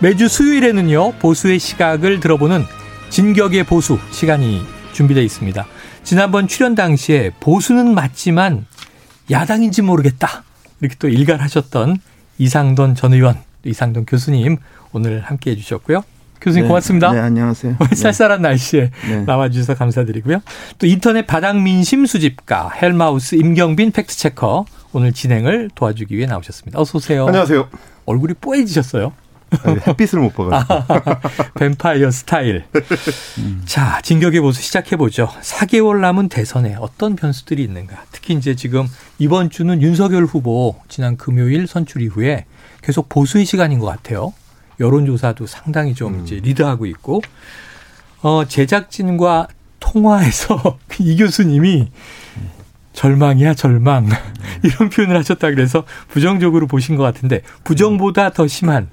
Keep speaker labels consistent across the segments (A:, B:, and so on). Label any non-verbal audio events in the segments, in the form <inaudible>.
A: 매주 수요일에는요, 보수의 시각을 들어보는 진격의 보수 시간이 준비되어 있습니다. 지난번 출연 당시에 보수는 맞지만 야당인지 모르겠다. 이렇게 또 일갈하셨던 이상돈 전 의원, 이상돈 교수님 오늘 함께 해주셨고요. 교수님
B: 네,
A: 고맙습니다.
B: 네, 안녕하세요.
A: 쌀쌀한 날씨에
B: 네.
A: 나와주셔서 감사드리고요. 또 인터넷 바닥 민심 수집가 헬마우스 임경빈 팩트체커 오늘 진행을 도와주기 위해 나오셨습니다. 어서 오세요.
C: 안녕하세요.
A: 얼굴이 뽀얘지셨어요.
C: 아니, 햇빛을 못 봐가지고.
A: 뱀파이어 스타일. 자, 진격의 보수 시작해보죠. 4개월 남은 대선에 어떤 변수들이 있는가. 특히 이제 지금 이번 주는 윤석열 후보 지난 금요일 선출 이후에 계속 보수의 시간인 것 같아요. 여론조사도 상당히 좀 이제 리드하고 있고, 어, 제작진과 통화해서 <laughs> 이 교수님이 절망이야, 절망. 이런 표현을 하셨다 그래서 부정적으로 보신 것 같은데, 부정보다 더 심한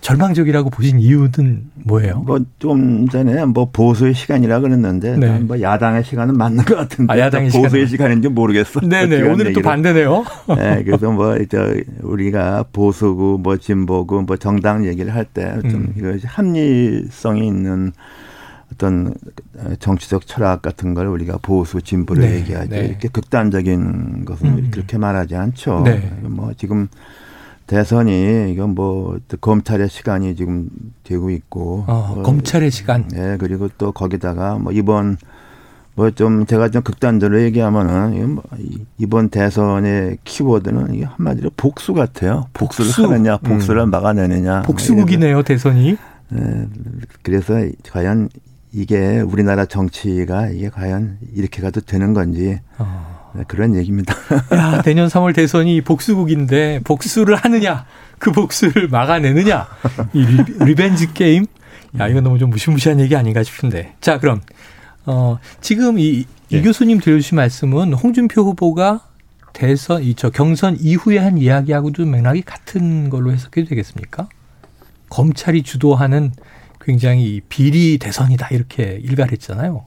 A: 절망적이라고 보신 이유는 뭐예요?
B: 뭐 좀 전에 뭐 보수의 시간이라 그랬는데
A: 네.
B: 난뭐 야당의 시간은 맞는 것 같은데
A: 아, 야당의
B: 보수의
A: 시간은.
B: 시간인지 모르겠어.
A: 네네. 오늘은 또
B: 얘기를.
A: 반대네요. <laughs>
B: 네, 그래서 뭐저 우리가 보수고 뭐 진보고 뭐 정당 얘기를 할 때좀
A: 음.
B: 이것이 합리성이 있는 어떤 정치적 철학 같은 걸 우리가 보수 진보를
A: 네,
B: 얘기하지
A: 네.
B: 이렇게 극단적인 것은
A: 음.
B: 그렇게 말하지 않죠.
A: 네.
B: 뭐 지금 대선이 이건 뭐또 검찰의 시간이 지금 되고 있고
A: 어,
B: 뭐
A: 검찰의 시간.
B: 네, 그리고 또 거기다가 뭐 이번 뭐 좀 제가 좀 극단적으로 얘기하면은 뭐 이- 이번 대선의 키워드는 이게 한마디로 복수 같아요. 복수를
A: 복수.
B: 하느냐, 복수를 막아내느냐.
A: 복수국이네요, 대선이.
B: 네, 그래서 과연 이게 우리나라 정치가 이게 과연 이렇게 가도 되는 건지
A: 어.
B: 네, 그런 얘기입니다. <laughs>
A: 야, 내년 3월 대선이 복수극인데 복수를 하느냐, 그 복수를 막아내느냐, 이 re, revenge 게임. 야, 이건 너무 좀 무시무시한 얘기 아닌가 싶은데. 자, 그럼 어, 지금 이, 이
C: 예.
A: 교수님 들려주신 말씀은 홍준표 후보가 대선, 이 저 경선 이후에 한 이야기하고도 맥락이 같은 걸로 해석해도 되겠습니까? 검찰이 주도하는 굉장히 이 비리 대선이다 이렇게 일갈했잖아요.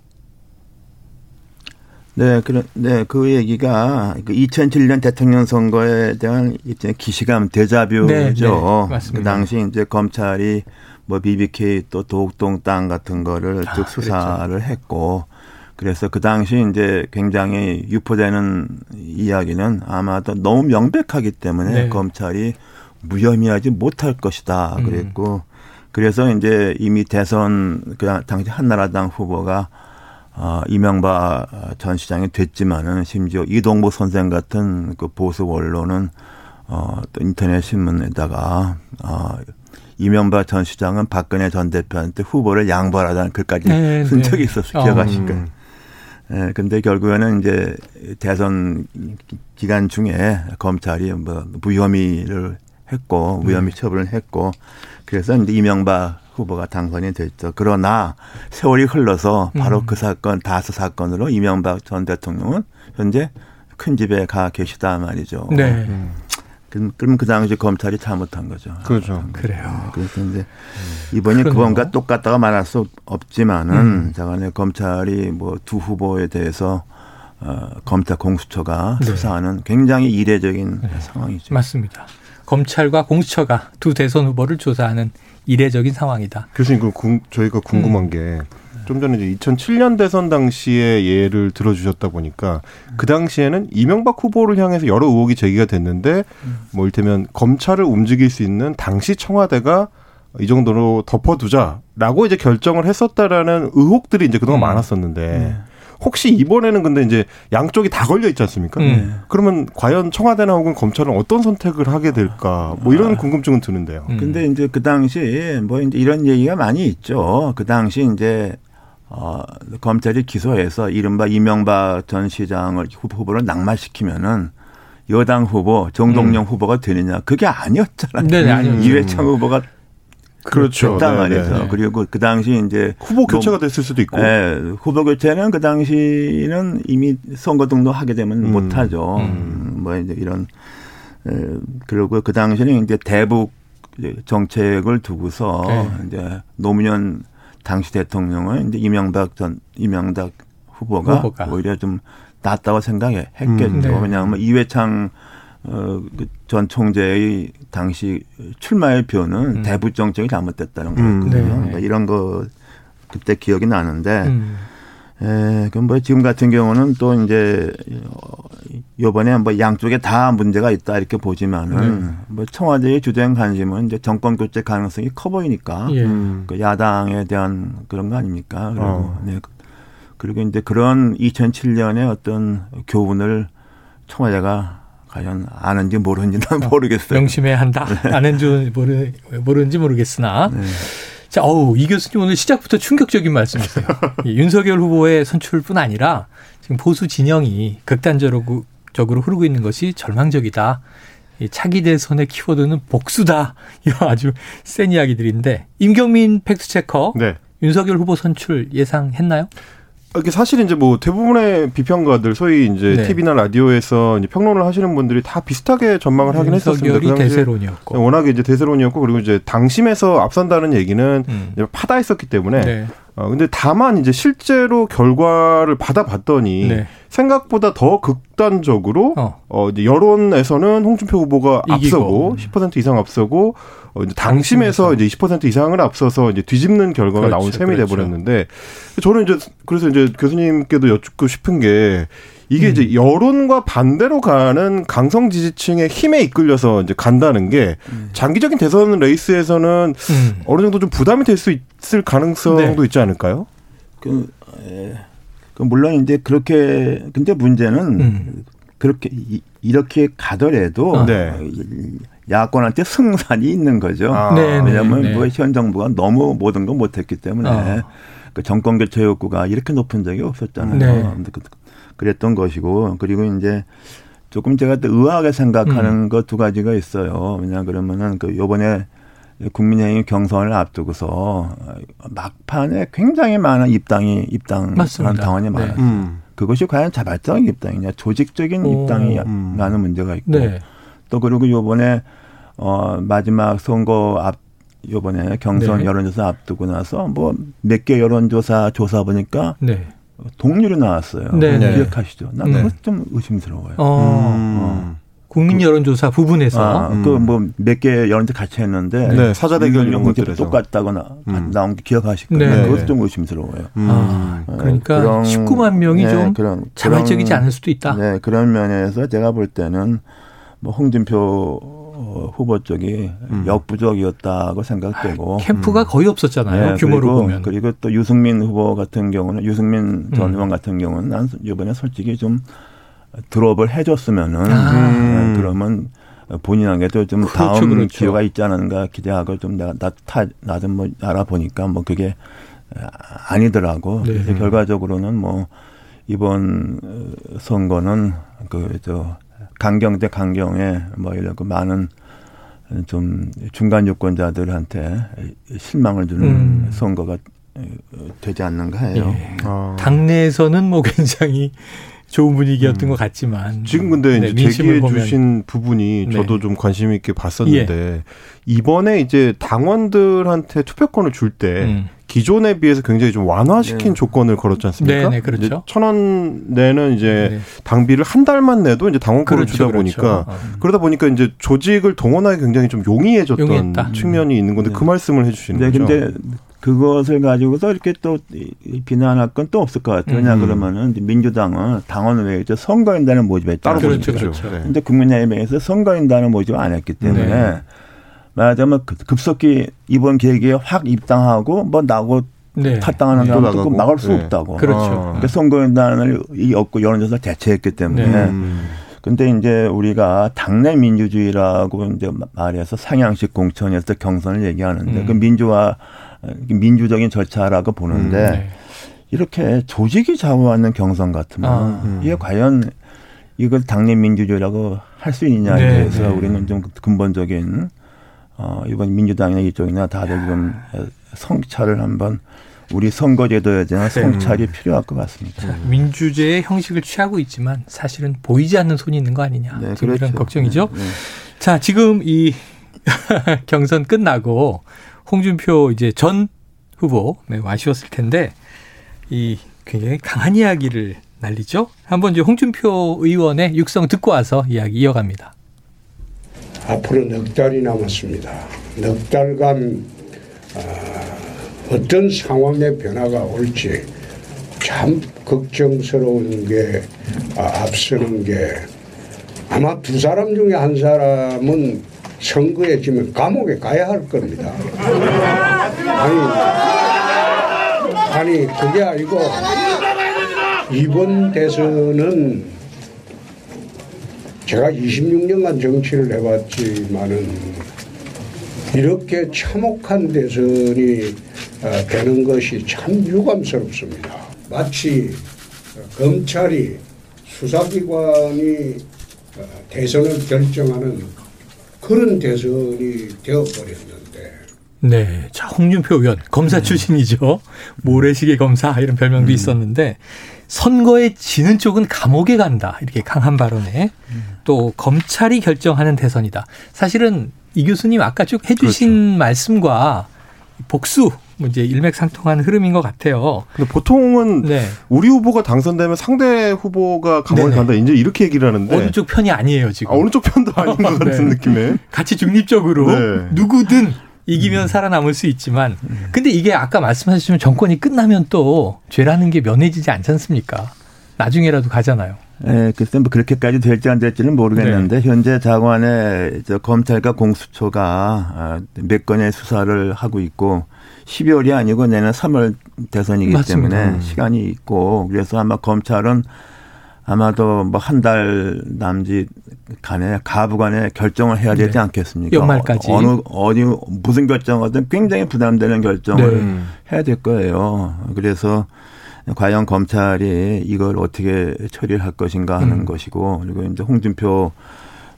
B: 네, 그런, 네, 그 얘기가 그 2007년 대통령 선거에 대한 이제 기시감 데자뷰죠.
A: 네, 네, 맞습니다.
B: 그 당시 이제 검찰이 뭐 BBK 또 도곡동 땅 같은 거를
A: 아,
B: 쭉 수사를 했고 그래서 그 당시 이제 굉장히 유포되는 이야기는 아마도 너무 명백하기 때문에
A: 네.
B: 검찰이 무혐의하지 못할 것이다.
A: 음.
B: 그랬고 그래서 이제 이미 대선 그 당시 한나라당 후보가 어, 이명박 전 시장이 됐지만은 심지어 이동보 선생 같은 그 보수 언론은 어, 또 인터넷 신문에다가 어, 이명박 전 시장은 박근혜 전 대표한테 후보를 양보하라는 글까지
A: 네,
B: 쓴
A: 네.
B: 적이 있었어요.
A: 어.
B: 기억하실 거예요. 예, 근데 결국에는 이제 대선 기간 중에 검찰이 뭐 무혐의를 했고 무혐의 처분을 했고 그래서 이제 이명박 후보가 당선이 됐죠. 그러나 세월이 흘러서 바로
A: 음.
B: 그 사건 다스 사건으로 이명박 전 대통령은 현재 큰 집에 가 계시다 말이죠.
A: 네.
B: 그럼, 그럼 그 당시 검찰이 잘못한 거죠.
C: 그렇죠.
A: 그래요.
B: 그래서 이제 이번이. 그건가 똑같다가 말할 수 없지만은
A: 음.
B: 자간에 검찰이 뭐 두 후보에 대해서 어, 검찰 공수처가
A: 네.
B: 수사하는 굉장히 이례적인 상황이죠.
A: 맞습니다. 검찰과 공수처가 두 대선 후보를 조사하는 이례적인 상황이다.
C: 교수님, 그 궁- 저희가 궁금한 게좀 전에 이제 2007년 대선 당시의 예를 들어주셨다 보니까 그 당시에는 이명박 후보를 향해서 여러 의혹이 제기가 됐는데 뭐 이를테면 검찰을 움직일 수 있는 당시 청와대가 이 정도로 덮어두자라고 이제 결정을 했었다라는 의혹들이 이제 그동안
A: 음.
C: 많았었는데 혹시 이번에는 근데 이제 양쪽이 다 걸려 있지 않습니까?
A: 음.
C: 그러면 과연 청와대나 혹은 검찰은 어떤 선택을 하게 될까? 뭐 이런 궁금증은 드는데요.
A: 음.
B: 근데 이제 그 당시 뭐 이제 이런 얘기가 많이 있죠. 그 당시 이제 어, 검찰이 기소해서 이른바 이명박 전 시장을 후- 후보를 낙마시키면은 여당 후보 정동영 후보가 되느냐 그게 아니었잖아요.
A: 음. 네네, 아니었죠.
B: 이회창 후보가
C: 그렇죠.
B: 됐단
C: 네,
B: 말이죠.
C: 네.
B: 그리고 그 당시 이제
C: 후보 교체가
B: 너무-
C: 됐을 수도 있고.
B: 예, 후보 교체는 그 당시는 이미 선거 등록하게 되면
C: 음.
B: 못 하죠.
A: 음.
B: 뭐 이제 이런 에, 그리고 그 당시는 이제 대북 정책을 두고서
A: 네.
B: 이제 노무현 당시 대통령은 이제 이명박 전 이명박 후보가,
A: 후보가.
B: 오히려 좀 낫다고 생각했겠죠.
A: 음, 네.
B: 왜냐하면 이회창 어, 그전 총재의 당시 출마의 표는
A: 음.
B: 대북 정책이 잘못됐다는
C: 음.
B: 거였거든요.
A: 네.
B: 뭐 이런 거 그때 기억이 나는데
A: 음.
B: 에, 그럼 뭐 지금 같은 경우는 또 이제 어, 요번에 뭐 양쪽에 다 문제가 있다 이렇게 보지만은
A: 네.
B: 뭐 청와대의 주된 관심은 이제 정권 교체 가능성이 커 보이니까
A: 예.
C: 음.
B: 그 야당에 대한 그런 거 아닙니까? 그리고
C: 어.
B: 네. 그리고 이제 그런 2007년의 어떤 교훈을 청와대가 과연 아는지 모르는지는 <laughs> 모르겠어요.
A: 명심해야 한다. 아는지 모르, 모르는지 모르겠으나.
B: 네.
A: 자, 어우, 이 교수님 오늘 시작부터 충격적인 말씀이세요. 이 윤석열 후보의 선출뿐 아니라 지금 보수 진영이 극단적으로 적으로 흐르고 있는 것이 절망적이다. 이 차기 대선의 키워드는 복수다. <laughs> 이런 아주 센 이야기들인데 임경민 팩트체커
C: 네.
A: 윤석열 후보 선출 예상했나요?
C: 이게 사실 이제 뭐 대부분의 비평가들 소위 이제
A: 네.
C: TV나 라디오에서 이제 평론을 하시는 분들이 다 비슷하게 전망을 하긴 했었습니다. 그
A: 대세론이었고.
C: 워낙에 이제 대세론이었고 그리고 이제 당심에서 앞선다는 얘기는
A: 음.
C: 파다했었기 때문에
A: 네.
C: 어 근데 다만 이제 실제로 결과를 받아봤더니
A: 네.
C: 생각보다 더 극단적으로
A: 어.
C: 어, 이제 여론에서는 홍준표 후보가
A: 이기고.
C: 앞서고 10% 이상 앞서고 어, 이제 당심에서
A: 당심에서.
C: 이제 20% 이상을 앞서서 이제 뒤집는 결과가
A: 그렇죠,
C: 나온 셈이
A: 그렇죠.
C: 돼버렸는데 저는 이제 그래서 이제 교수님께도 여쭙고 싶은 게 이게
A: 음.
C: 이제 여론과 반대로 가는 강성 지지층의 힘에 이끌려서 이제 간다는 게 장기적인 대선 레이스에서는
A: 음.
C: 어느 정도 좀 부담이 될 수 있을 가능성도
A: 네.
C: 있지 않을까요?
B: 그, 에, 그 물론 이제 그렇게 근데 문제는
A: 음.
B: 그렇게 이, 이렇게 가더라도
A: 어.
C: 네.
B: 이- 야권한테 승산이 있는 거죠.
C: 아.
B: 왜냐하면
A: 네.
B: 뭐 현 정부가 너무 모든 걸 못했기 때문에
A: 어.
B: 그 정권 교체 욕구가 이렇게 높은 적이 없었잖아요.
A: 네.
B: 그- 그랬던 것이고 그리고 이제 조금 제가 또 의아하게 생각하는
A: 음.
B: 것두 가지가 있어요. 왜냐 그러면은 그 요번에 국민의힘 경선을 앞두고서 막판에 굉장히 많은 입당이 입당한. 당원이
A: 네.
B: 많아요.
C: 음.
B: 그것이 과연 자발적인 입당이냐, 조직적인
A: 오.
B: 입당이
C: 음.
B: 라는 문제가 있고
A: 네.
B: 또 그리고 요번에 어 마지막 선거 앞 요번에 경선
A: 네.
B: 여론조사 앞두고 나서 뭐 몇 개 여론조사 조사 보니까
A: 네.
B: 동률이 나왔어요.
A: 네,
C: 네.
B: 기억하시죠? 난
A: 네.
B: 그것 좀 의심스러워요.
A: 어.
C: 음.
A: 국민 여론조사 부분에서
C: 음.
B: 그뭐 몇 개 여론조사 같이 했는데
C: 네, 사자 대결 이런
B: 이제
C: 것들에서.
B: 똑같다거나
C: 음.
B: 나온 게 기억하실
A: 네.
B: 거예요.
A: 네.
B: 그것도 좀 의심스러워요.
C: 음.
A: 아,
B: 어,
A: 그러니까
B: 그런-
A: 19만 명이
B: 네,
A: 좀
B: 그런-
A: 자발적이지
B: 그런-
A: 않을 수도 있다.
B: 네, 그런 면에서 제가 볼 때는 뭐 홍준표 어, 후보 쪽이
C: 음.
B: 역부족이었다고 생각되고
A: 캠프가 거의 없었잖아요.
B: 네,
A: 규모로
B: 그리고,
A: 보면.
B: 그리고 또 유승민 후보 같은 경우는 유승민 전
A: 음.
B: 의원 같은 경우는 난 이번에 솔직히 좀 드롭을 해줬으면은
A: 아.
B: 네, 그러면 본인에게도 좀
A: 그렇죠,
B: 다음
A: 그렇죠.
B: 기회가 있지 않은가 기대하고 좀 내가 나 타 나도 뭐 알아보니까 뭐 그게 아니더라고.
A: 네.
B: 그래서 결과적으로는 뭐 이번 어, 선거는 그 저 강경 대 강경에 뭐 이런 그 많은 좀 중간 유권자들한테 실망을 주는
A: 음.
B: 선거가 되지 않는가 해요.
A: 예.
C: 아.
A: 당내에서는 뭐 굉장히 좋은 분위기였던
C: 음.
A: 것 같지만
C: 지금 근데
A: 네,
C: 이제 제기해
A: 보면
C: 주신 부분이
A: 네.
C: 저도 좀 관심 있게 봤었는데 이번에 이제 당원들한테 투표권을 줄때
A: 음.
C: 기존에 비해서 굉장히 좀 완화시킨
B: 네.
C: 조건을 걸었지 않습니까?
A: 네, 네, 그렇죠.
C: 천원 내는 이제
A: 네.
C: 당비를 한 달만 내도 이제 당원권을 주다 보니까
A: 어.
C: 그러다 보니까 이제 조직을 동원하기 굉장히 좀 용이해졌던
A: 용이했다.
C: 측면이 있는 건데
B: 네.
C: 그 말씀을 해주시는
B: 네,
C: 거죠.
B: 근데 그것을 가지고서 이렇게 또 이- 비난할 건 또 없을 것 같아요. 왜냐
C: 음.
B: 그러면은 이제 민주당은 당원을 왜 이제 선거인단을 모집했잖아요.
C: 따로
A: 그렇죠,
C: 모집했죠.
A: 그렇죠.
C: 네.
B: 근데 국민의힘에서 선거인단을 모집 안 했기 때문에
A: 네.
B: 말하자면 급- 급속히 이번 계기에 확 입당하고 뭐 나고
A: 네.
B: 탈당하는
A: 네.
B: 사람도. 그 막을 수
C: 네.
B: 없다고.
A: 그렇죠.
C: 아.
B: 그러니까 선거인단을 이 없고 여론조사 대체했기 때문에.
A: 네.
C: 음.
B: 근데 이제 우리가 당내 민주주의라고 이제 말해서 상향식 공천에서 경선을 얘기하는데
A: 음.
B: 그 민주화 민주적인 절차라고 보는데
A: 네.
B: 이렇게 조직이 좌우하는 경선 같으면
A: 아.
C: 음.
B: 이게 과연 이걸 당내 민주주의라고 할 수 있느냐에
A: 네,
B: 대해서
A: 네.
B: 우리는 좀 근본적인 어, 이번 민주당이나 이쪽이나 다들 좀 성찰을 한번 우리 선거제도에 대한 성찰이 필요할 것 같습니다.
A: 자, 민주제의 형식을 취하고 있지만 사실은 보이지 않는 손이 있는 거 아니냐.
B: 네,
A: 이런
B: 그렇죠.
A: 걱정이죠.
B: 네, 네.
A: 자, 지금 이 <laughs> 경선 끝나고 홍준표 이제 전 후보 매우 아쉬웠을 텐데 이 굉장히 강한 이야기를 날리죠. 한번 이제 홍준표 의원의 육성 듣고 와서 이야기 이어갑니다.
D: 앞으로 넉 달이 남았습니다. 넉 달간 아, 어떤 상황의 변화가 올지 참 걱정스러운 게 아, 앞서는 게 아마 두 사람 중에 한 사람은 선거에 지면 감옥에 가야 할 겁니다. 아니, 아니 그게 아니고 이번 대선은 제가 26년간 정치를 해봤지만은 이렇게 참혹한 대선이 어, 되는 것이 참 유감스럽습니다. 마치 검찰이 수사기관이 어, 대선을 결정하는 그런 대선이 되어버렸는데
A: 네. 자, 홍준표 의원, 검사 출신이죠. 모래시계 검사, 이런 별명도 있었는데, 선거에 지는 쪽은 감옥에 간다. 이렇게 강한 발언에. 또, 검찰이 결정하는 대선이다. 사실은 이 교수님 아까 쭉 해주신 말씀과 복수, 뭐 이제 일맥상통한 흐름인 것 같아요.
C: 근데 보통은
A: 네.
C: 우리 후보가 당선되면 상대 후보가 감옥에
A: 네네.
C: 간다 이제 이렇게 얘기를 하는데
A: 어느 쪽 편이 아니에요, 지금.
C: 아, 어느 쪽 편도 <laughs> 아닌 것 같은
A: 네.
C: 느낌에
A: 같이 중립적으로
C: 네.
A: 누구든 이기면 살아남을 수 있지만 근데 이게 아까 말씀하셨지만 정권이 끝나면 또 죄라는 게 면해지지 않지 않습니까? 나중에라도 가잖아요.
B: 예, 글쎄 뭐 그렇게까지 될지 안 될지는 모르겠는데
A: 네.
B: 현재 장관의 저 검찰과 공수처가 아, 몇 건의 수사를 하고 있고 12월이 아니고 내년 3월 대선이기
A: 맞습니다.
B: 때문에 시간이 있고 그래서 아마 검찰은 아마도 뭐 한 달 남짓 간에 가부간에 결정을 해야 되지
A: 네.
B: 않겠습니까?
A: 연말까지.
B: 어느 어디 무슨 결정하든 굉장히 부담되는 결정을
A: 네.
B: 해야 될 거예요. 그래서 과연 검찰이 이걸 어떻게 처리할 것인가 하는
A: 음.
B: 것이고 그리고 이제 홍준표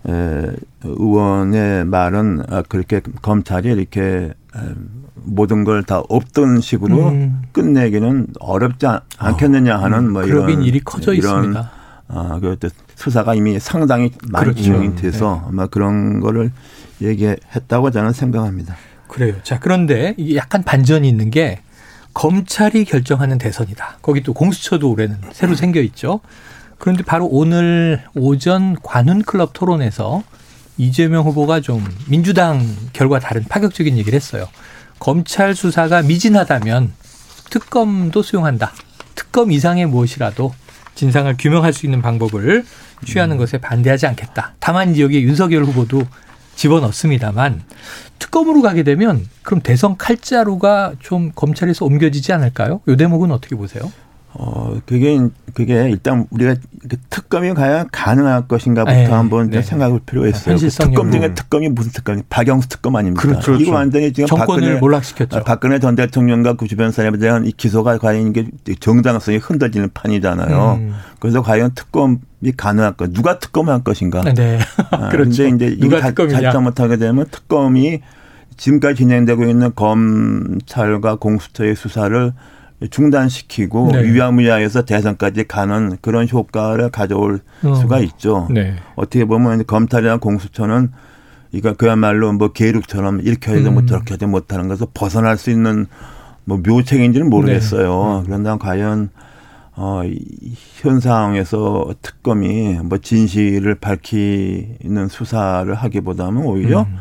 B: 에, 의원의 말은 아, 그렇게 검찰이 이렇게 에, 모든 걸 다 없던 식으로
A: 음.
B: 끝내기는 어렵지 않, 않겠느냐 하는 뭐 이런
A: 일이 커져
B: 이런
A: 있습니다.
B: 아, 그 수사가 이미 상당히 많이
A: 그렇죠.
B: 진행이 돼서 아마 그런 거를 얘기했다고 저는 생각합니다.
A: 그래요. 자, 그런데 이게 약간 반전이 있는 게 검찰이 결정하는 대선이다. 거기 또 공수처도 올해는 새로 생겨 있죠. 그런데 바로 오늘 오전 관훈클럽 토론에서 이재명 후보가 좀 민주당 결과 다른 파격적인 얘기를 했어요. 검찰 수사가 미진하다면 특검도 수용한다. 특검 이상의 무엇이라도 진상을 규명할 수 있는 방법을 취하는 것에 반대하지 않겠다. 다만 이제 여기에 윤석열 후보도 집어넣습니다만 특검으로 가게 되면 그럼 대선 칼자루가 좀 검찰에서 옮겨지지 않을까요? 요 대목은 어떻게 보세요?
B: 어, 그게, 그게 일단 우리가 그 특검이 과연 가능할 것인가부터
A: 네,
B: 한번
A: 네.
B: 생각할 필요가 있어요. 그 특검 중에. 특검이 무슨 특검이 박영수 특검 아닙니까?
C: 그렇죠, 그렇죠.
B: 이거 완전히 지금
A: 정권을
B: 박근혜,
A: 몰락시켰죠.
B: 아, 박근혜 전 대통령과 그 주변 사람에 대한 이 기소가 과연 이게 정당성이 흔들리는 판이잖아요.
A: 음.
B: 그래서 과연 특검이 가능할 것, 누가 특검을 할 것인가?
A: 네.
B: 아, <laughs>
A: 그렇죠.
B: 이제 이게 자-
A: 특검이냐?
B: 잘못하게 되면 특검이 지금까지 진행되고 있는 검찰과 공수처의 수사를 중단시키고
A: 네.
B: 유야무야해서 대선까지 가는 그런 효과를 가져올
A: 어.
B: 수가 있죠.
A: 네.
B: 어떻게 보면 검찰이나 공수처는 이거 그야말로 뭐 계륵처럼 이렇게 해도
A: 음.
B: 못 저렇게 해도 못하는 것을 벗어날 수 있는 뭐 묘책인지는 모르겠어요.
A: 네.
B: 그런데 과연 어, 이- 현 상황에서 특검이 뭐 진실을 밝히는 수사를 하기보다는 오히려
A: 음.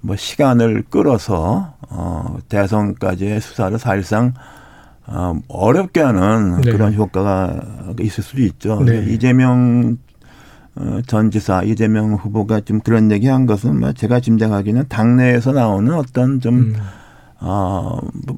B: 뭐 시간을 끌어서 어, 대선까지의 수사를 사실상 어, 어렵게 하는
A: 네.
B: 그런 효과가 있을 수도 있죠.
A: 네.
B: 이재명 어, 전 지사 이재명 후보가 좀 그런 얘기한 것은 뭐 제가 짐작하기는 당내에서 나오는 어떤 좀
A: 음.
B: 어, 뭐,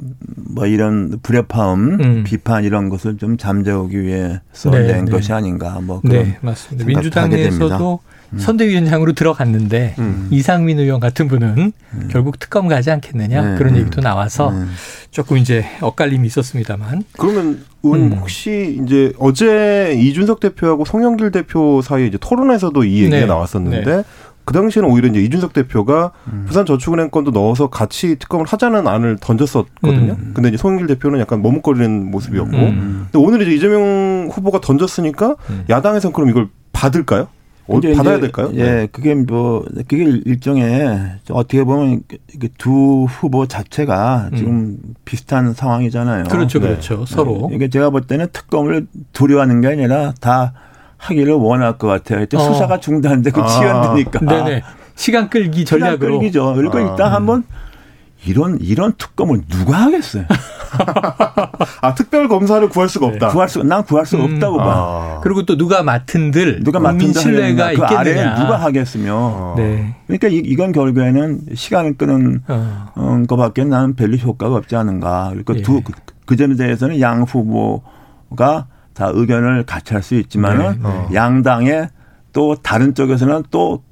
B: 뭐 이런 불협화음,
A: 음.
B: 비판 이런 것을 좀 잠재우기 위해서
A: 네,
B: 낸
A: 네.
B: 것이 아닌가 뭐 그런
A: 네, 맞습니다.
B: 생각도
A: 민주당
B: 하게
A: 내에서도 선대위원장으로 들어갔는데
C: 음.
A: 이상민 의원 같은 분은 결국 특검 가지 않겠느냐
B: 네,
A: 그런
B: 네.
A: 얘기도 나와서
B: 네.
A: 조금 이제 엇갈림이 있었습니다만
C: 그러면
A: 음.
C: 혹시 이제 어제 이준석 대표하고 송영길 대표 사이에 이제 토론에서도 이 얘기가
A: 네.
C: 나왔었는데 그 당시에는 오히려 이제 이준석 대표가 음. 부산저축은행 건도 넣어서 같이 특검을 하자는 안을 던졌었거든요. 음. 근데 이제 송영길 대표는 약간 머뭇거리는 모습이었고. 음. 근데 오늘 이제 이재명 후보가 던졌으니까 음. 야당에서는 그럼 이걸 받을까요? 어, 받아야 될까요?
B: 예, 네. 그게 뭐 그게 일종의 어떻게 보면 두 후보 자체가 음. 지금 비슷한 상황이잖아요.
A: 그렇죠, 네. 그렇죠. 네. 서로
B: 이게 제가 볼 때는 특검을 두려워하는 게 아니라 다 하기를 원할 것 같아요. 어. 수사가 중단돼 그 아. 지연되니까.
A: 네네. 시간 끌기 전략으로.
B: 시간 끌기죠. 그러니까 아. 일단 한번 이런 이런 특검을 누가 하겠어요? <laughs>
C: 아 특별 검사를 구할 수가 없다.
B: 네. 구할 수, 난 구할 수가 음. 없다고 봐. 아.
A: 그리고 또 누가 맡은들 누가 맡은 신뢰가 그 있겠느냐. 아래
B: 누가 하겠으며. 어. 네. 그러니까 이, 건 결국에는 시간을 끄는 어. 음, 것밖에 나는 별로 효과가 없지 않은가. 그러니까 예. 두, 그, 그 점에 대해서는 양 후보가 다 의견을 같이 할 수 있지만은 네. 어. 양당의 또 다른 쪽에서는 또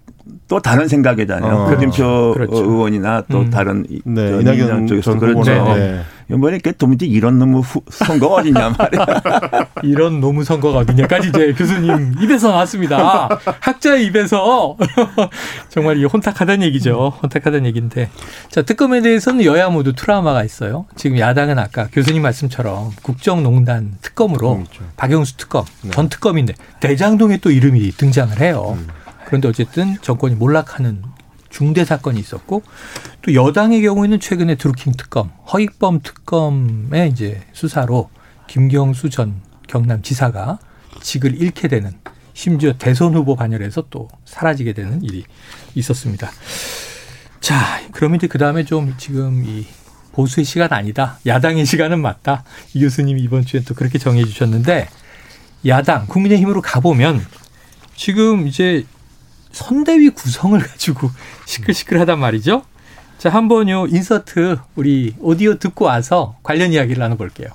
B: 또 다른 생각이잖아요. 어.柯김표 그렇죠. 의원이나 또 음. 다른
C: 네. 이낙연 쪽에서 그렇죠.
B: 네. 이번에 이렇게 도무지 이런 놈의 선거가 어디냐 말이야. <laughs>
A: 이런 노무 선거가 어디냐까지 이제 교수님 입에서 나왔습니다. 학자의 입에서 <laughs> 정말 이 혼탁하다는 얘기죠. 혼탁하다는 얘기인데. 자, 특검에 대해서는 여야 모두 트라우마가 있어요. 지금 야당은 아까 교수님 말씀처럼 국정농단 특검으로 그렇죠. 박영수 특검, 네. 전 특검인데 대장동에 또 이름이 등장을 해요. 음. 그런데 어쨌든 정권이 몰락하는 중대 사건이 있었고 또 여당의 경우에는 최근에 드루킹 특검, 허익범 특검의 이제 수사로 김경수 전 경남지사가 직을 잃게 되는 심지어 대선 후보 반열에서 또 사라지게 되는 일이 있었습니다. 자, 그러면 이제 그 다음에 좀 지금 이 보수의 시간 아니다. 야당의 시간은 맞다. 이 교수님이 이번 주에 또 그렇게 정해 주셨는데 야당 국민의힘으로 가보면 지금 이제 선대위 구성을 가지고 <laughs> 시끌시끌하단 말이죠. 자, 한번요 인서트 우리 오디오 듣고 와서 관련 이야기를 나눠볼게요.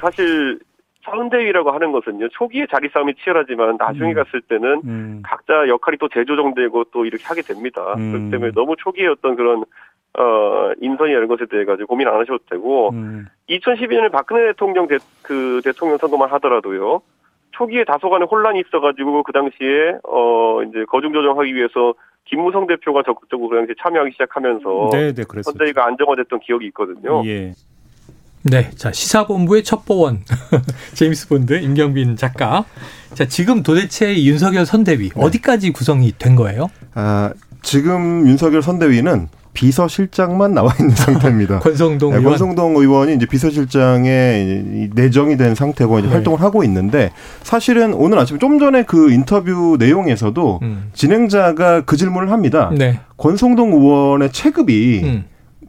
E: 사실 선대위라고 하는 것은요 초기에 자리 싸움이 치열하지만 나중에 음. 갔을 때는 음. 각자 역할이 또 재조정되고 또 이렇게 하게 됩니다. 음. 그렇기 때문에 너무 초기에 어떤 그런 어 인선이 이런 것에 대해 가지고 고민 안 하셔도 되고 2012년에 음. 박근혜 대통령 대, 그 대통령 선거만 하더라도요 초기에 다소간의 혼란이 있어가지고 그 당시에 어 이제 거중 조정하기 위해서 김무성 대표가 적극적으로 그 당시에 참여하기 시작하면서 네, 네, 선대위가 안정화됐던 기억이 있거든요. 예.
A: 네, 자 시사본부의 첩보원 제임스 <laughs> 본드 임경빈 작가. 자 지금 도대체 윤석열 선대위 네. 어디까지 구성이 된 거예요?
C: 아 지금 윤석열 선대위는 비서실장만 나와 있는 상태입니다. <laughs>
A: 권성동
C: 네, 권성동 의원이 이제 비서실장에 내정이 된 상태고 이제 네. 활동을 하고 있는데 사실은 오늘 아침 좀 전에 그 인터뷰 내용에서도 음. 진행자가 그 질문을 합니다. 네. 권성동 의원의 체급이 음.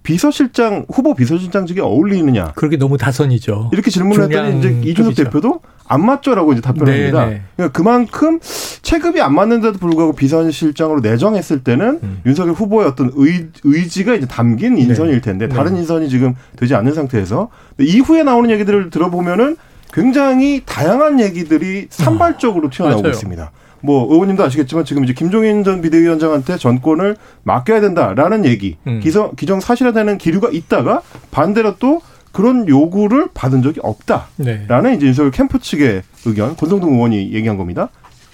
C: 비서실장 후보 비서실장직에 어울리느냐?
A: 그렇게 너무 다선이죠.
C: 이렇게 질문을 했더니 이제 이준석 대표도 안 맞죠라고 이제 답변합니다. 네네. 그러니까 그만큼 체급이 안 맞는데도 불구하고 비서실장으로 내정했을 때는 음. 윤석열 후보의 어떤 의, 의지가 이제 담긴 인선일 네. 텐데 네. 다른 네. 인선이 지금 되지 않는 상태에서 이후에 나오는 얘기들을 들어보면은 굉장히 다양한 얘기들이 산발적으로 튀어나오고 맞아요. 있습니다. 뭐 의원님도 아시겠지만 지금 이제 김종인 전 비대위원장한테 전권을 맡겨야 된다라는 얘기, 음. 기성, 기정 사실화되는 기류가 있다가 반대로 또 그런 요구를 받은 적이 없다라는 네. 이제 윤석열 캠프 측의 의견, 권성동 의원이 얘기한 겁니다.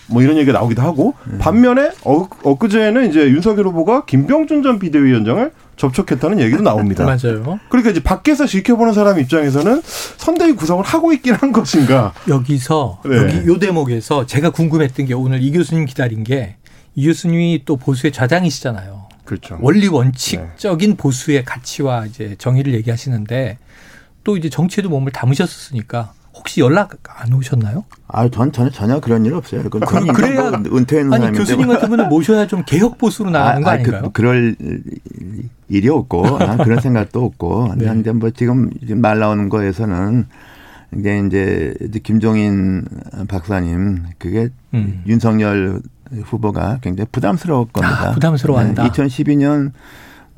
C: 뭐 이런 얘기가 나오기도 하고 음. 반면에 어, 엊그제는 이제 윤석열 후보가 김병준 전 비대위원장을 접촉했다는 얘기도 나옵니다. <laughs>
A: 맞아요.
C: 그러니까 이제 밖에서 지켜보는 사람 입장에서는 선대위 구성을 하고 있긴 한 것인가.
A: 여기서 네. 여기 요 대목에서 제가 궁금했던 게 오늘 이 교수님 기다린 게 이 교수님이 또 보수의 좌장이시잖아요.
C: 그렇죠.
A: 원리 원칙적인 네. 보수의 가치와 이제 정의를 얘기하시는데 또 이제 정치에도 몸을 담으셨으니까 혹시 연락 안 오셨나요?
B: 아, 전 전혀 전혀 그런 일 없어요. 그건 그럼 그래야 은퇴한
A: 아니 교수님 같은 분은 모셔야 좀 개혁 보수로 나가는 아, 거 그, 아닌가요?
B: 그, 럴 일이 없고 난 그런 생각도 없고 <laughs> 네. 근데 뭐 지금 말 나오는 거에서는 이게 이제 김종인 박사님 그게 음. 윤석열 후보가 굉장히 부담스러울 겁니다.
A: 아, 부담스러워한다.
B: 네, 2012년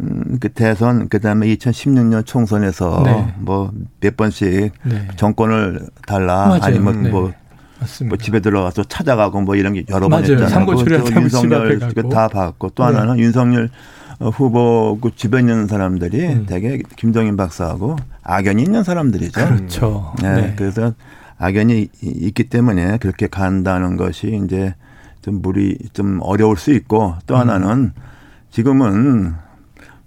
B: 음, 그 대선 그다음에 2016년 총선에서 네. 뭐몇 번씩 네. 정권을 달라 맞아요. 아니면 네. 뭐, 뭐 집에 들어가서 찾아가고 뭐 이런 게 여러 번 했잖아요.
A: 뭐
B: 윤석열 다 봤고 또 하나는 네. 윤석열 후보 그 주변 있는 사람들이 음. 되게 김정인 박사하고 악연이 있는 사람들이죠.
A: 그렇죠.
B: 네. 네. 그래서 악연이 있기 때문에 그렇게 간다는 것이 이제 좀 물이 좀 어려울 수 있고 또 하나는 지금은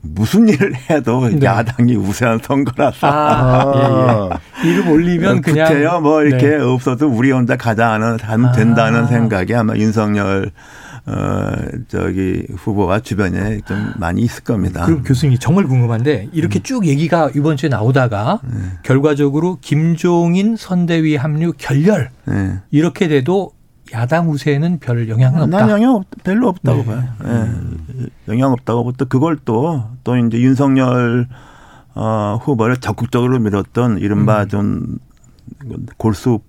B: 무슨 일을 해도 네. 야당이 우세한 선거라서 아,
A: 예, 예. <laughs> 이름 올리면 그냥
B: 구태여 뭐 이렇게 네. 없어도 우리 혼자 가자 하는 하면 아. 된다는 생각이 아마 윤석열 어, 저기 후보와 주변에 좀 많이 있을 겁니다.
A: 그럼 교수님 정말 궁금한데 이렇게 음. 쭉 얘기가 이번 주에 나오다가 네. 결과적으로 김종인 선대위 합류 결렬 네. 이렇게 돼도 야당 우세에는 별 영향은 없다.
B: 난 영향 별로 없다고 네. 봐요. 네. 음. 영향 없다고 보또 그걸 또또 이제 윤석열 어, 후보를 적극적으로 밀었던 이른바 음. 좀 골수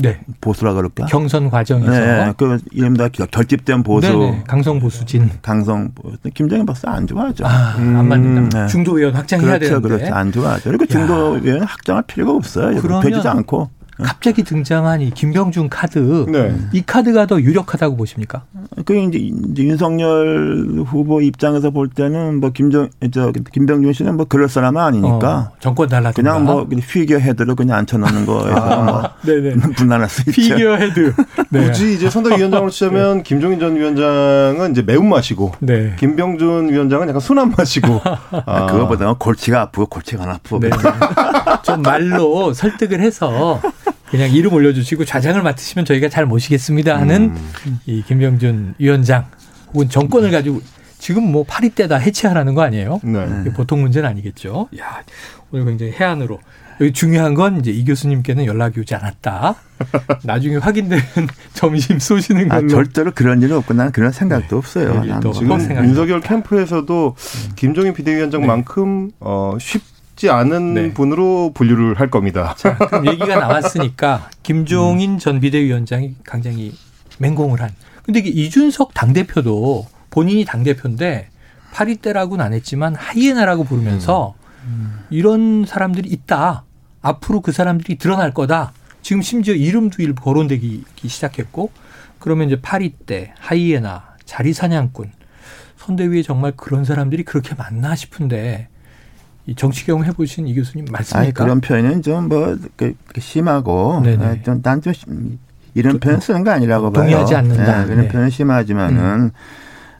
B: 네. 보수라 그럴까?
A: 경선 과정에서
B: 네, 그 이름다 결집된 보수. 네네.
A: 강성 보수진.
B: 강성 김정인 박사 안 좋아하죠.
A: 아, 음, 안 맞는다. 네. 중도 의원 확장해야
B: 그렇죠,
A: 되는데.
B: 그렇죠. 안 좋아하죠. 그리고 중도 의원 확장할 필요가 없어요. 그러면 않고.
A: 갑자기 등장한 이 김병준 카드 네. 이 카드가 더 유력하다고 보십니까?
B: 그 이제 윤석열 후보 입장에서 볼 때는 뭐 김정 저 김병준 씨는 뭐 그럴 사람은 아니니까
A: 어, 전권 달라
B: 그냥 뭐 figure head로 그냥 앉혀놓는 거에서 아, 뭐 <laughs> 네네. 분란할 수 있죠.
A: figure head.
C: 네. 굳이 이제 선대위원장으로 치자면 네. 김종인 전 위원장은 이제 매운 맛이고 네. 김병준 위원장은 약간 순한 맛이고 <laughs>
B: 아. 그거보다는 골치가 아프고 골치가 안 아프고 네.
A: 좀 말로 설득을 해서 그냥 이름 올려주시고 좌장을 맡으시면 저희가 잘 모시겠습니다 하는 음. 이 김병준 위원장 혹은 전권을 가지고 지금 뭐 파리 때다 해체하라는 거 아니에요? 네. 보통 문제는 아니겠죠. 야 오늘 굉장히 해안으로 여기 중요한 건 이제 이 교수님께는 연락이 오지 않았다. <laughs> 나중에 확인되면 <laughs> 점심 쏘시는 아, 걸로.
B: 아, 절대로 그런 일은 없고 난 그런 생각도 네. 없어요.
C: 지금 윤석열 캠프에서도 음. 김종인 비대위원장만큼 네. 어, 쉽 쉽지 않은 네. 분으로 분류를 할 겁니다. <laughs>
A: 자, 그럼 얘기가 나왔으니까 김종인 음. 전 비대위원장이 굉장히 맹공을 한. 근데 이게 이준석 당대표도 본인이 당대표인데 파리 때라고는 안 했지만 하이에나라고 부르면서 음. 이런 사람들이 있다. 앞으로 그 사람들이 드러날 거다. 지금 심지어 이름도 일부 거론되기 시작했고 그러면 이제 파리 때 하이에나 자리 사냥꾼 선대위에 정말 그런 사람들이 그렇게 많나 싶은데 이 정치 경험 해보신 이 교수님 맞습니까? 아니,
B: 그런 표현은 좀뭐 그, 그 심하고 아, 좀난좀 이런 표현 쓰는 거 아니라고
A: 봐요. 동의하지 않는다.
B: 네, 그런 네. 표현 심하지만은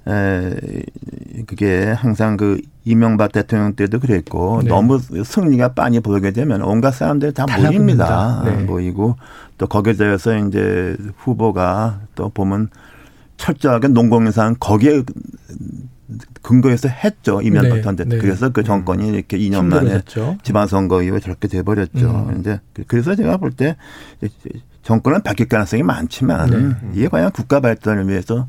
B: 음. 에, 그게 항상 그 이명박 대통령 때도 그랬고 네. 너무 승리가 빤히 보이게 되면 온갖 사람들이 다 모입니다. 네. 모이고 또 거기에 대해서 이제 후보가 또 보면 철저하게 농공유산 거기에 근거해서 했죠 이명박 네, 네. 그래서 그 정권이 이렇게 2년 만에 지방선거 이후에 저렇게 돼버렸죠. 음. 이제 그래서 제가 볼 때 정권은 바뀔 가능성이 많지만 네. 이게 과연 국가 발전을 위해서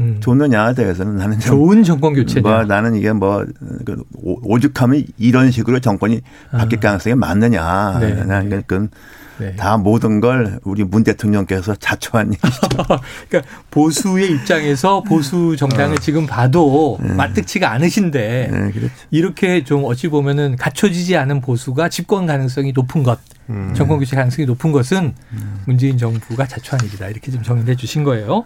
B: 음. 좋느냐에 대해서는 나는
A: 좋은 정권 교체냐.
B: 뭐 나는 이게 뭐그 오죽하면 이런 식으로 정권이 바뀔 아. 가능성이 많느냐. 네. 나는 네. 그건 네. 다 모든 걸 우리 문 대통령께서 <laughs> 자초한 <laughs> 얘기죠.
A: 그러니까 보수의 입장에서 보수 정당을 어. 지금 봐도 네. 마뜩치가 않으신데 네, 그렇죠. 이렇게 좀 어찌 보면은 갖춰지지 않은 보수가 집권 가능성이 높은 것, 음. 정권 교체 가능성이 높은 것은 음. 문재인 정부가 자초한 일이다. 이렇게 좀 정리해 주신 거예요.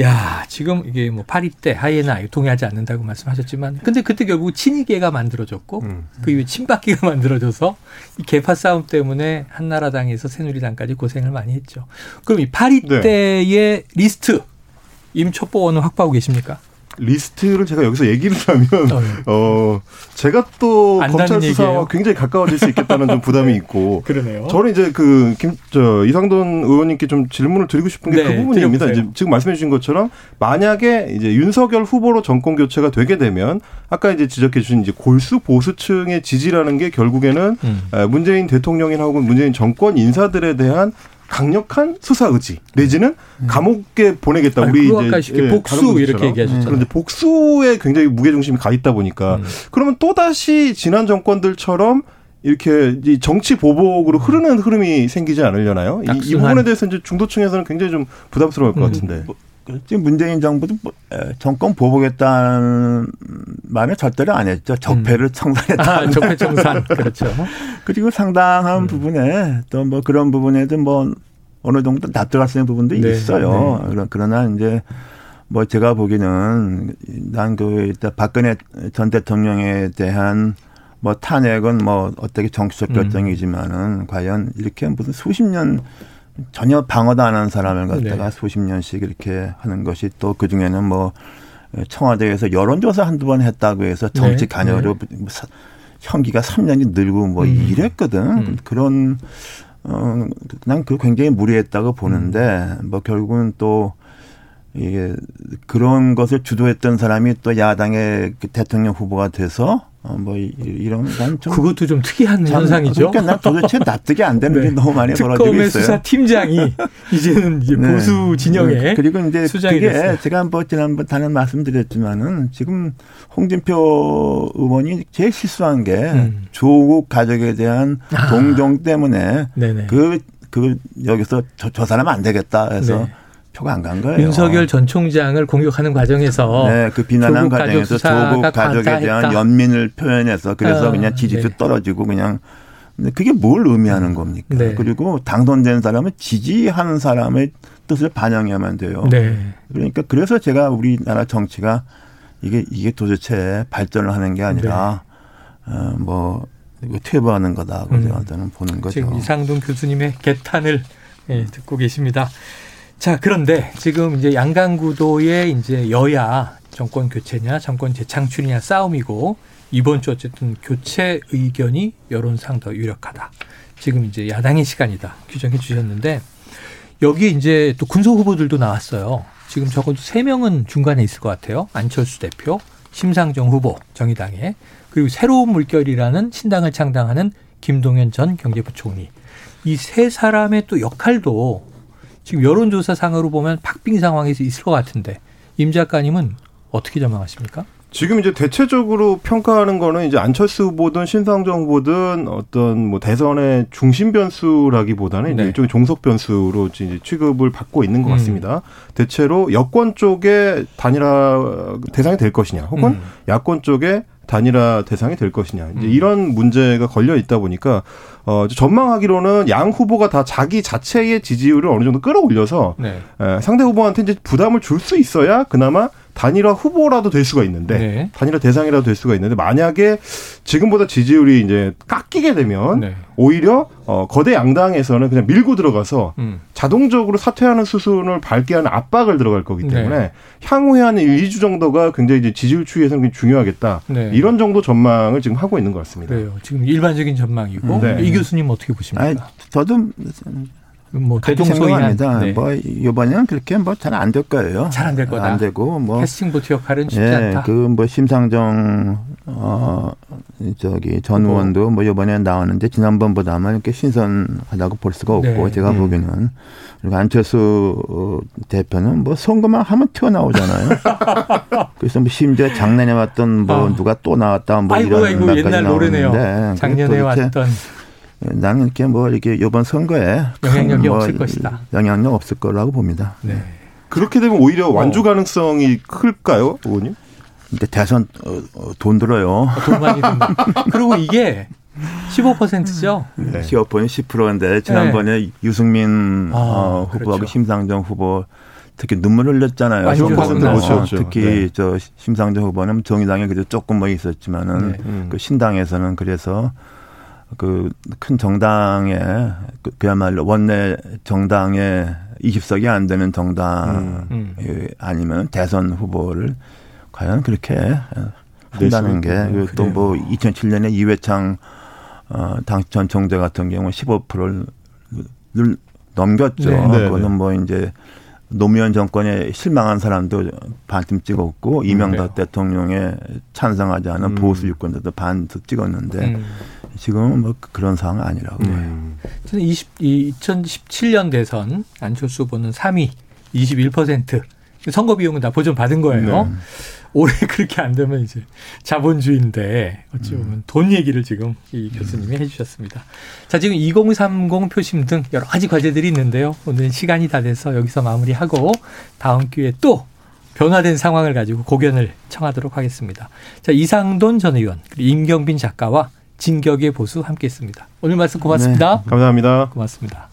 A: 야, 지금 이게 뭐 파리 떼 하이에나 동의하지 않는다고 말씀하셨지만, 근데 그때 결국 친이계가 만들어졌고, 음. 그 이후에 친박계가 <laughs> 만들어져서 이 계파 싸움 때문에 한나라당에서 새누리당까지 고생을 많이 했죠. 그럼 이 파리 네. 떼의 리스트 임첩보원은 확보하고 계십니까?
C: 리스트를 제가 여기서 얘기를 하면 어, 네. 어 제가 또 검찰 수사와 굉장히 가까워질 수 있겠다는 좀 부담이 있고 <laughs>
A: 그러네요.
C: 저는 이제 그 김 저 이상돈 의원님께 좀 질문을 드리고 싶은 게그 네, 부분입니다. 이제 지금 말씀해 주신 것처럼 만약에 이제 윤석열 후보로 정권 교체가 되게 되면 아까 이제 지적해 주신 이제 골수 보수층의 지지라는 게 결국에는 음. 문재인 대통령이나 혹은 문재인 정권 인사들에 대한 강력한 수사 의지 내지는 음. 감옥에 보내겠다.
A: 우리 이제 예, 복수 이렇게 얘기하셨잖아요.
C: 그런데 복수에 굉장히 무게 중심이 가 있다 보니까 음. 그러면 또 다시 지난 정권들처럼 이렇게 정치 보복으로 음. 흐르는 흐름이 생기지 않으려나요? 이, 이, 부분에 대해서 이제 중도층에서는 굉장히 좀 부담스러울 것 음. 같은데. 뭐,
B: 지금 문재인 정부도 뭐, 정권 보복했다는 말을 절대로 안 했죠. 적폐를 음. 청산했다.
A: 아, 적폐 청산. 그렇죠. <laughs>
B: 그리고 상당한 음. 부분에 또 뭐 그런 부분에도 뭐 어느 정도 납득할 수 있는 부분도 네. 있어요. 네. 그러나 이제 뭐 제가 보기에는 난그 박근혜 전 대통령에 대한 뭐 탄핵은 뭐 어떻게 정치적 음. 결정이지만은 음. 과연 이렇게 무슨 수십 년 전혀 방어도 안 하는 사람을 갖다가
A: 네.
B: 수십 년씩 이렇게 하는 것이 또 그 중에는 뭐 청와대에서 여론조사 한두 번 했다고 해서 정치
A: 네.
B: 관여로 사- 형기가 3년이 늘고 뭐
A: 음.
B: 이랬거든.
A: 음.
B: 그런 어, 난 그 굉장히 무리했다고 보는데 뭐 결국은 또 이게 그런 것을 주도했던 사람이 또 야당의 그 대통령 후보가 돼서 어, 뭐 이- 이런 난 좀
A: 그것도 좀 특이한 현상이죠.
B: 그러니까 난 도대체 납득이 안 되는 <laughs>
A: 네.
B: 게 너무 많이 벌어지고
A: 특검의
B: 있어요.
A: 수사팀장이 <laughs> 이제는 이제
B: 네.
A: 보수 진영에
B: 네. 그리고 이제 그게
A: 됐어요.
B: 제가 뭐 지난번 다른 말씀드렸지만은 지금 홍준표 의원이 제일 실수한 게
A: 음.
B: 조국 가족에 대한
A: 아.
B: 동정 때문에
A: 네네.
B: 그, 그, 여기서 저, 저 사람 안 되겠다 해서
A: 네.
B: 표가 안 간 거예요.
A: 윤석열 전 총장을 공격하는 과정에서
B: 네, 그 비난한
A: 조국
B: 과정에서 조국 가족에 대한. 연민을 표현해서 그래서
A: 아,
B: 그냥 지지도
A: 네.
B: 떨어지고 그냥 그게 뭘 의미하는 겁니까?
A: 네.
B: 그리고 당선된 사람은 지지하는 사람의 뜻을 반영해야만 돼요.
A: 네.
B: 그러니까 그래서 제가 우리나라 정치가 이게 이게 도대체 발전을 하는 게 아니라 어, 뭐 퇴보하는 거다 고
A: 음.
B: 제가 저는 보는 거죠.
A: 지금 이상동 교수님의 개탄을 예, 듣고 계십니다. 자, 그런데 지금 이제 양강구도의 이제 여야 정권 교체냐 정권 재창출이냐 싸움이고 이번 주 어쨌든 교체 의견이 여론상 더 유력하다. 지금 이제 야당의 시간이다 규정해 주셨는데 여기 이제 또 군소 후보들도 나왔어요. 지금 적어도 세 명은 중간에 있을 것 같아요. 안철수 대표, 심상정 후보 정의당에 그리고 새로운 물결이라는 신당을 창당하는 김동연 전 경제부총리 이 세 사람의 또 역할도 지금 여론조사상으로 보면 박빙 상황에서 있을 것 같은데 임 작가님은 어떻게 전망하십니까?
C: 지금 이제 대체적으로 평가하는 거는 이제 안철수 후보든 신상정 후보든 어떤 뭐 대선의 중심 변수라기보다는
A: 네.
C: 일종의 종속 변수로 이제 취급을 받고 있는 것
A: 음.
C: 같습니다. 대체로 여권 쪽에 단일화 대상이 될 것이냐, 혹은
A: 음.
C: 야권 쪽에 단일화 대상이 될 것이냐. 이제
A: 음.
C: 이런 문제가 걸려 있다 보니까 어 전망하기로는 양 후보가 다 자기 자체의 지지율을 어느 정도 끌어올려서
A: 네.
C: 에, 상대 후보한테 이제 부담을 줄 수 있어야 그나마 단일화 후보라도 될 수가 있는데
A: 네.
C: 단일화 대상이라도 될 수가 있는데 만약에 지금보다 지지율이 이제 깎이게 되면
A: 네.
C: 오히려 어, 거대 양당에서는 그냥 밀고 들어가서
A: 음.
C: 자동적으로 사퇴하는 수순을 밟게 하는 압박을 들어갈 거기 때문에
A: 네.
C: 향후에 한 1, 2주 정도가 굉장히 이제 지지율 추이에서는 굉장히 중요하겠다.
A: 네.
C: 이런 정도 전망을 지금 하고 있는 것 같습니다.
A: 그래요. 지금 일반적인 전망이고
C: 네.
A: 이 교수님 어떻게 보십니까?
B: 아니, 저도
A: 뭐
B: 생각합니다.
A: 네.
B: 뭐 이번에는 그렇게 뭐 잘 안 될 거예요.
A: 잘 안 될 거다.
B: 안 되고 뭐
A: 캐스팅 보트 역할은 쉽지
B: 예,
A: 않다.
B: 그뭐 심상정 어 저기 전. 의원도 뭐 이번에 나왔는데 지난번보다는 이렇게 신선하다고 볼 수가 없고
A: 네.
B: 제가
C: 음.
B: 보기에는 그리고 안철수 어, 대표는 뭐 선거만 하면 튀어나오잖아요. <laughs> 그래서 뭐 심지어 작년에 왔던 뭐
A: 아.
B: 누가 또 나왔다 뭐
A: 아이고
B: 이런
A: 아이고 옛날 노래네요.
B: 나오는데
A: 작년에 왔던
B: 나는 이렇게 뭐 이렇게 이번 선거에
A: 영향력이
B: 큰뭐
A: 없을 것이다.
B: 영향력 없을 거라고 봅니다.
A: 네.
C: 그렇게 되면 오히려 완주 가능성이 클까요, 의원님?
B: 근데 대선 어, 어, 돈 들어요.
A: 돈 많이 든다. 그리고 이게 15%죠.
C: 네.
B: 기업은 10%인데 지난번에 유승민
A: 아,
B: 어, 후보하고
A: 그렇죠.
B: 심상정 후보 특히 눈물 흘렸잖아요.
A: 나서.
B: 어, 특히
C: 네.
B: 저 심상정 후보는 정의당에 그래도 조금 뭐 있었지만은
A: 네.
C: 음.
B: 그 신당에서는 그래서 그 큰 정당에 그- 그야말로 원내 정당에 20석이 안 되는 정당
A: 음.
B: 이 아니면 대선 후보를 과연 그렇게 한다는 게
C: 낼수
B: 또뭐 2007년에 이회창 어, 당전 총재 같은 경우 15%를 넘겼죠.
A: 네.
C: 네,
B: 그거는
C: 네.
B: 뭐 이제 노무현 정권에 실망한 사람도 반쯤 찍었고 이명박
A: 그래요.
B: 대통령에 찬성하지 않은
C: 음.
B: 보수 유권자도 반쯤 찍었는데
A: 음.
B: 지금은 뭐 그런 상황 아니라고 봐요.
C: 음.
A: 저는 20, 이 2017년 대선 안철수 후보는 3위 21% 선거 비용은 다 보전 받은 거예요.
C: 네.
A: 올해 <laughs> 그렇게 안 되면 이제 자본주의인데 어찌 보면
B: 음.
A: 돈 얘기를 지금 이 교수님이 해주셨습니다. 자 지금 2030 표심 등 여러 가지 과제들이 있는데요. 오늘 시간이 다 돼서 여기서 마무리하고 다음 기회에 또 변화된 상황을 가지고 고견을 청하도록 하겠습니다. 자 이상돈 전 의원 그리고 임경빈 작가와 진격의 보수 함께했습니다. 오늘 말씀 고맙습니다.
C: 감사합니다.
A: 고맙습니다.